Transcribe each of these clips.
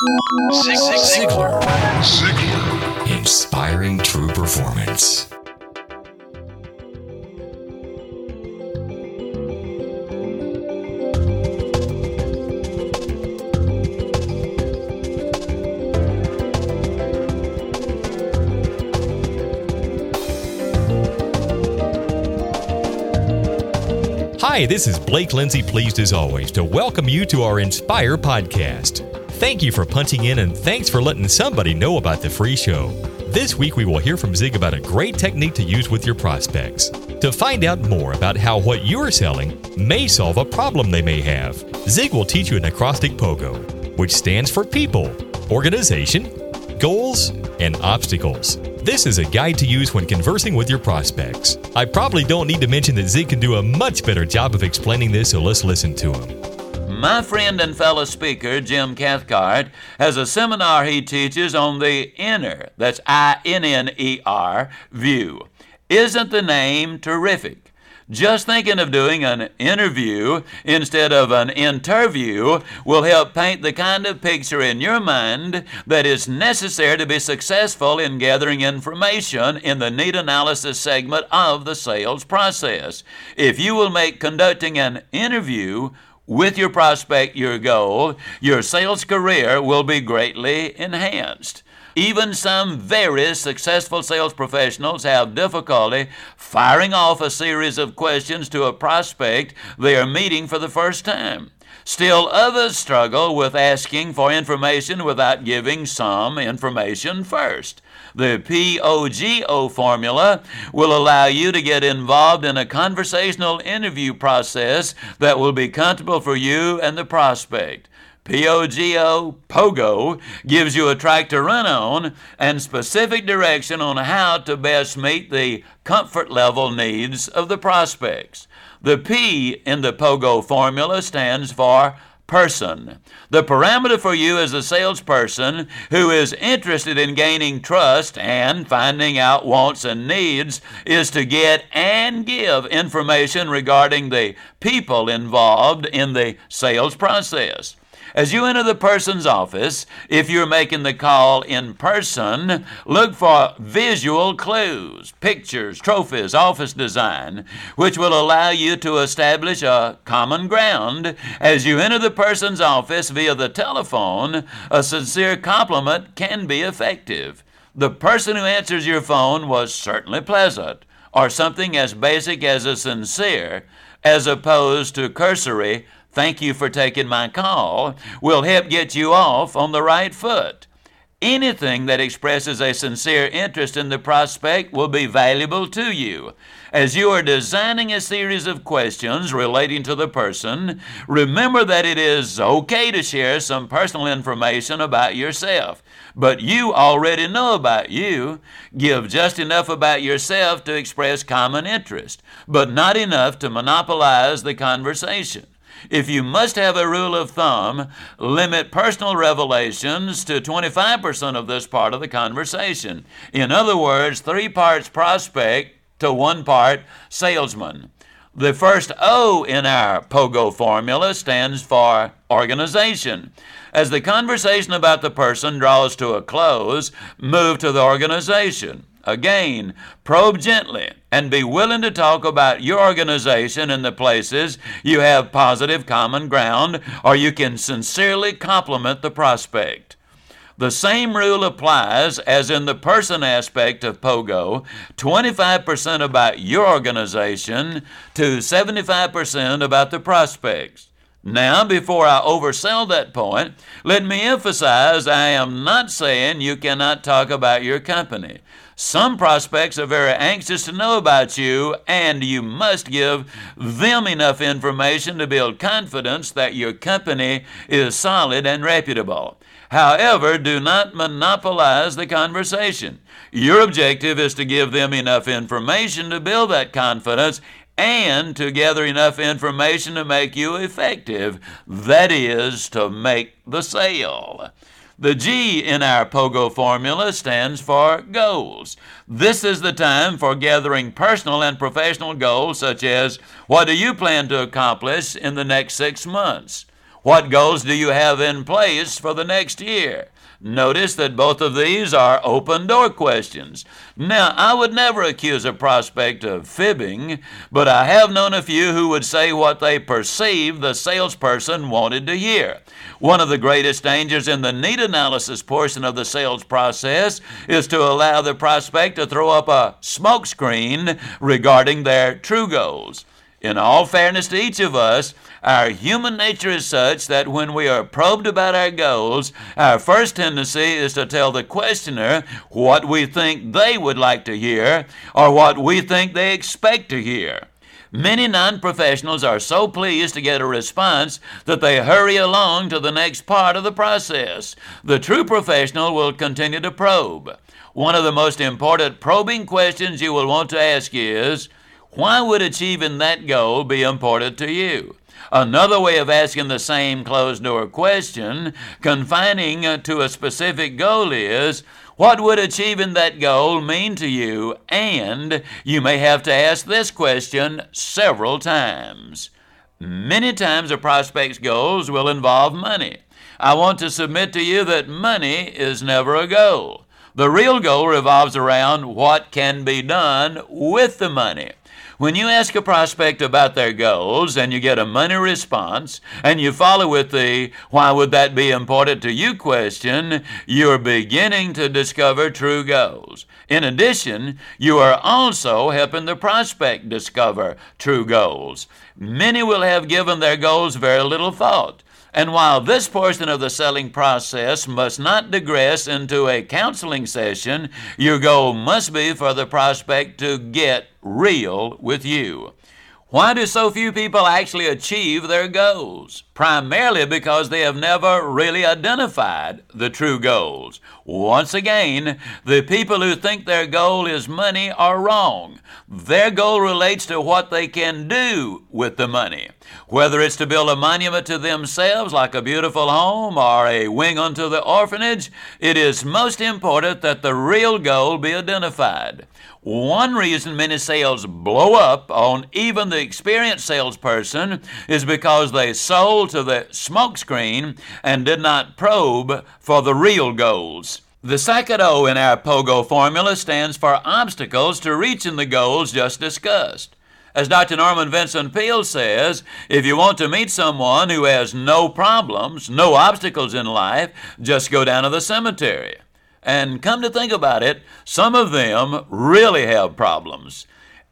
Ziglar. Ziglar. Inspiring true performance. Hi, this is Blake Lindsay, pleased as always to welcome you to our Inspire podcast. Thank you for punching in and thanks for letting somebody know about the free show. This week we will hear from Zig about a great technique to use with your prospects. To find out more about how what you're selling may solve a problem they may have, Zig will teach you an acrostic POGO, which stands for people, organization, goals, and obstacles. This is a guide to use when conversing with your prospects. I probably don't need to mention that Zig can do a much better job of explaining this, so let's listen to him. My friend and fellow speaker, Jim Cathcart, has a seminar he teaches on the inner, that's I N N E R, view. Isn't the name terrific? Just thinking of doing an innerview instead of an interview will help paint the kind of picture in your mind that is necessary to be successful in gathering information in the need analysis segment of the sales process. If you will make conducting an interview with your prospect your goal, your sales career will be greatly enhanced. Even some very successful sales professionals have difficulty firing off a series of questions to a prospect they are meeting for the first time. Still, others struggle with asking for information without giving some information first. The POGO formula will allow you to get involved in a conversational interview process that will be comfortable for you and the prospect. POGO, POGO, gives you a track to run on and specific direction on how to best meet the comfort level needs of the prospects. The P in the POGO formula stands for person. The parameter for you as a salesperson who is interested in gaining trust and finding out wants and needs is to get and give information regarding the people involved in the sales process. As you enter the person's office, if you're making the call in person, look for visual clues, pictures, trophies, office design, which will allow you to establish a common ground. As you enter the person's office via the telephone, a sincere compliment can be effective. The person who answers your phone was certainly pleasant, or something as basic as a sincere, as opposed to cursory thank you for taking my call, will help get you off on the right foot. Anything that expresses a sincere interest in the prospect will be valuable to you. As you are designing a series of questions relating to the person, remember that it is okay to share some personal information about yourself. But you already know about you. Give just enough about yourself to express common interest, but not enough to monopolize the conversation. If you must have a rule of thumb, limit personal revelations to 25% of this part of the conversation. In other words, three parts prospect to one part salesman. The first O in our POGO formula stands for organization. As the conversation about the person draws to a close, move to the organization. Again, probe gently and be willing to talk about your organization and the places you have positive common ground, or you can sincerely compliment the prospect. The same rule applies as in the person aspect of POGO 25% about your organization to 75% about the prospects. Now, before I oversell that point, let me emphasize I am not saying you cannot talk about your company. Some prospects are very anxious to know about you, and you must give them enough information to build confidence that your company is solid and reputable. However, do not monopolize the conversation. Your objective is to give them enough information to build that confidence and to gather enough information to make you effective. That is, to make the sale. The G in our POGO formula stands for goals. This is the time for gathering personal and professional goals, such as what do you plan to accomplish in the next six months? What goals do you have in place for the next year? Notice that both of these are open door questions. Now, I would never accuse a prospect of fibbing, but I have known a few who would say what they perceive the salesperson wanted to hear. One of the greatest dangers in the need analysis portion of the sales process is to allow the prospect to throw up a smokescreen regarding their true goals. In all fairness to each of us, our human nature is such that when we are probed about our goals, our first tendency is to tell the questioner what we think they would like to hear or what we think they expect to hear. Many non professionals are so pleased to get a response that they hurry along to the next part of the process. The true professional will continue to probe. One of the most important probing questions you will want to ask is why would achieving that goal be important to you? Another way of asking the same closed door question, confining to a specific goal, is what would achieving that goal mean to you? And you may have to ask this question several times. Many times a prospect's goals will involve money. I want to submit to you that money is never a goal. The real goal revolves around what can be done with the money. When you ask a prospect about their goals and you get a money response and you follow with the why would that be important to you question, you're beginning to discover true goals. In addition, you are also helping the prospect discover true goals. Many will have given their goals very little thought. And while this portion of the selling process must not digress into a counseling session, your goal must be for the prospect to get real with you. Why do so few people actually achieve their goals? Primarily because they have never really identified the true goals. Once again, the people who think their goal is money are wrong. Their goal relates to what they can do with the money. Whether it's to build a monument to themselves, like a beautiful home, or a wing unto the orphanage, it is most important that the real goal be identified. One reason many sales blow up on even the experienced salesperson is because they sold to the smokescreen and did not probe for the real goals. The second O in our POGO formula stands for obstacles to reaching the goals just discussed. As Dr. Norman Vincent Peale says, if you want to meet someone who has no problems, no obstacles in life, just go down to the cemetery. And come to think about it, some of them really have problems.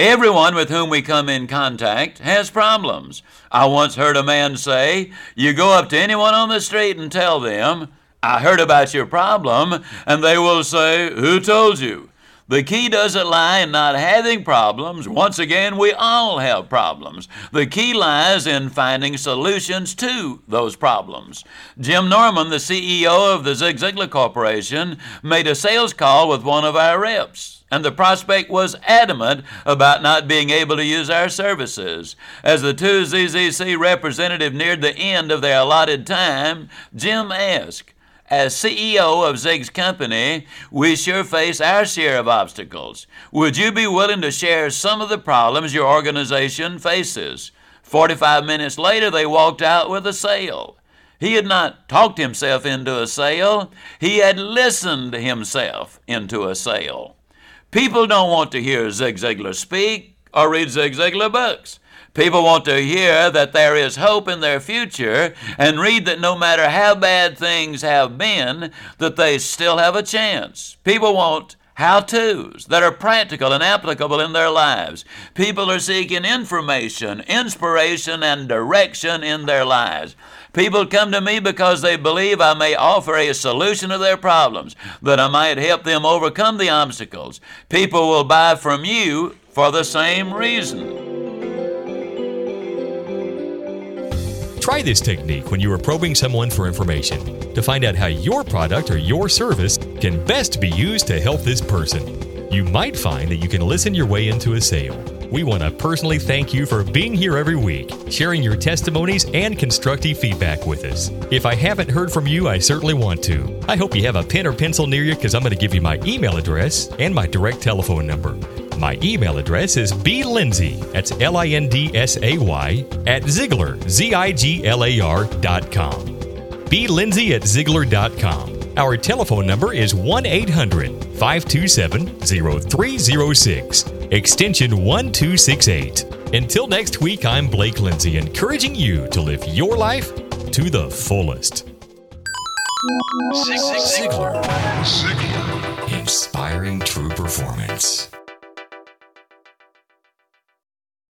Everyone with whom we come in contact has problems. I once heard a man say, You go up to anyone on the street and tell them, I heard about your problem, and they will say, Who told you? The key doesn't lie in not having problems. Once again, we all have problems. The key lies in finding solutions to those problems. Jim Norman, the CEO of the Zig Ziglar Corporation, made a sales call with one of our reps and the prospect was adamant about not being able to use our services. As the two ZZC representative neared the end of their allotted time, Jim asked, as CEO of Zig's company, we sure face our share of obstacles. Would you be willing to share some of the problems your organization faces? 45 minutes later, they walked out with a sale. He had not talked himself into a sale, he had listened himself into a sale. People don't want to hear Zig Ziglar speak or read Zig Ziglar books. People want to hear that there is hope in their future and read that no matter how bad things have been, that they still have a chance. People want how to's that are practical and applicable in their lives. People are seeking information, inspiration, and direction in their lives. People come to me because they believe I may offer a solution to their problems, that I might help them overcome the obstacles. People will buy from you for the same reason. Try this technique when you are probing someone for information to find out how your product or your service can best be used to help this person. You might find that you can listen your way into a sale. We want to personally thank you for being here every week, sharing your testimonies and constructive feedback with us. If I haven't heard from you, I certainly want to. I hope you have a pen or pencil near you because I'm going to give you my email address and my direct telephone number. My email address is blindsay, that's L I N D S A Y, at Ziglar, Z I G L A R dot com. blindsay at Ziglar.com. Our telephone number is 1 800 527 0306, extension 1268. Until next week, I'm Blake Lindsay, encouraging you to live your life to the fullest. Ziglar. Ziglar. Inspiring true performance.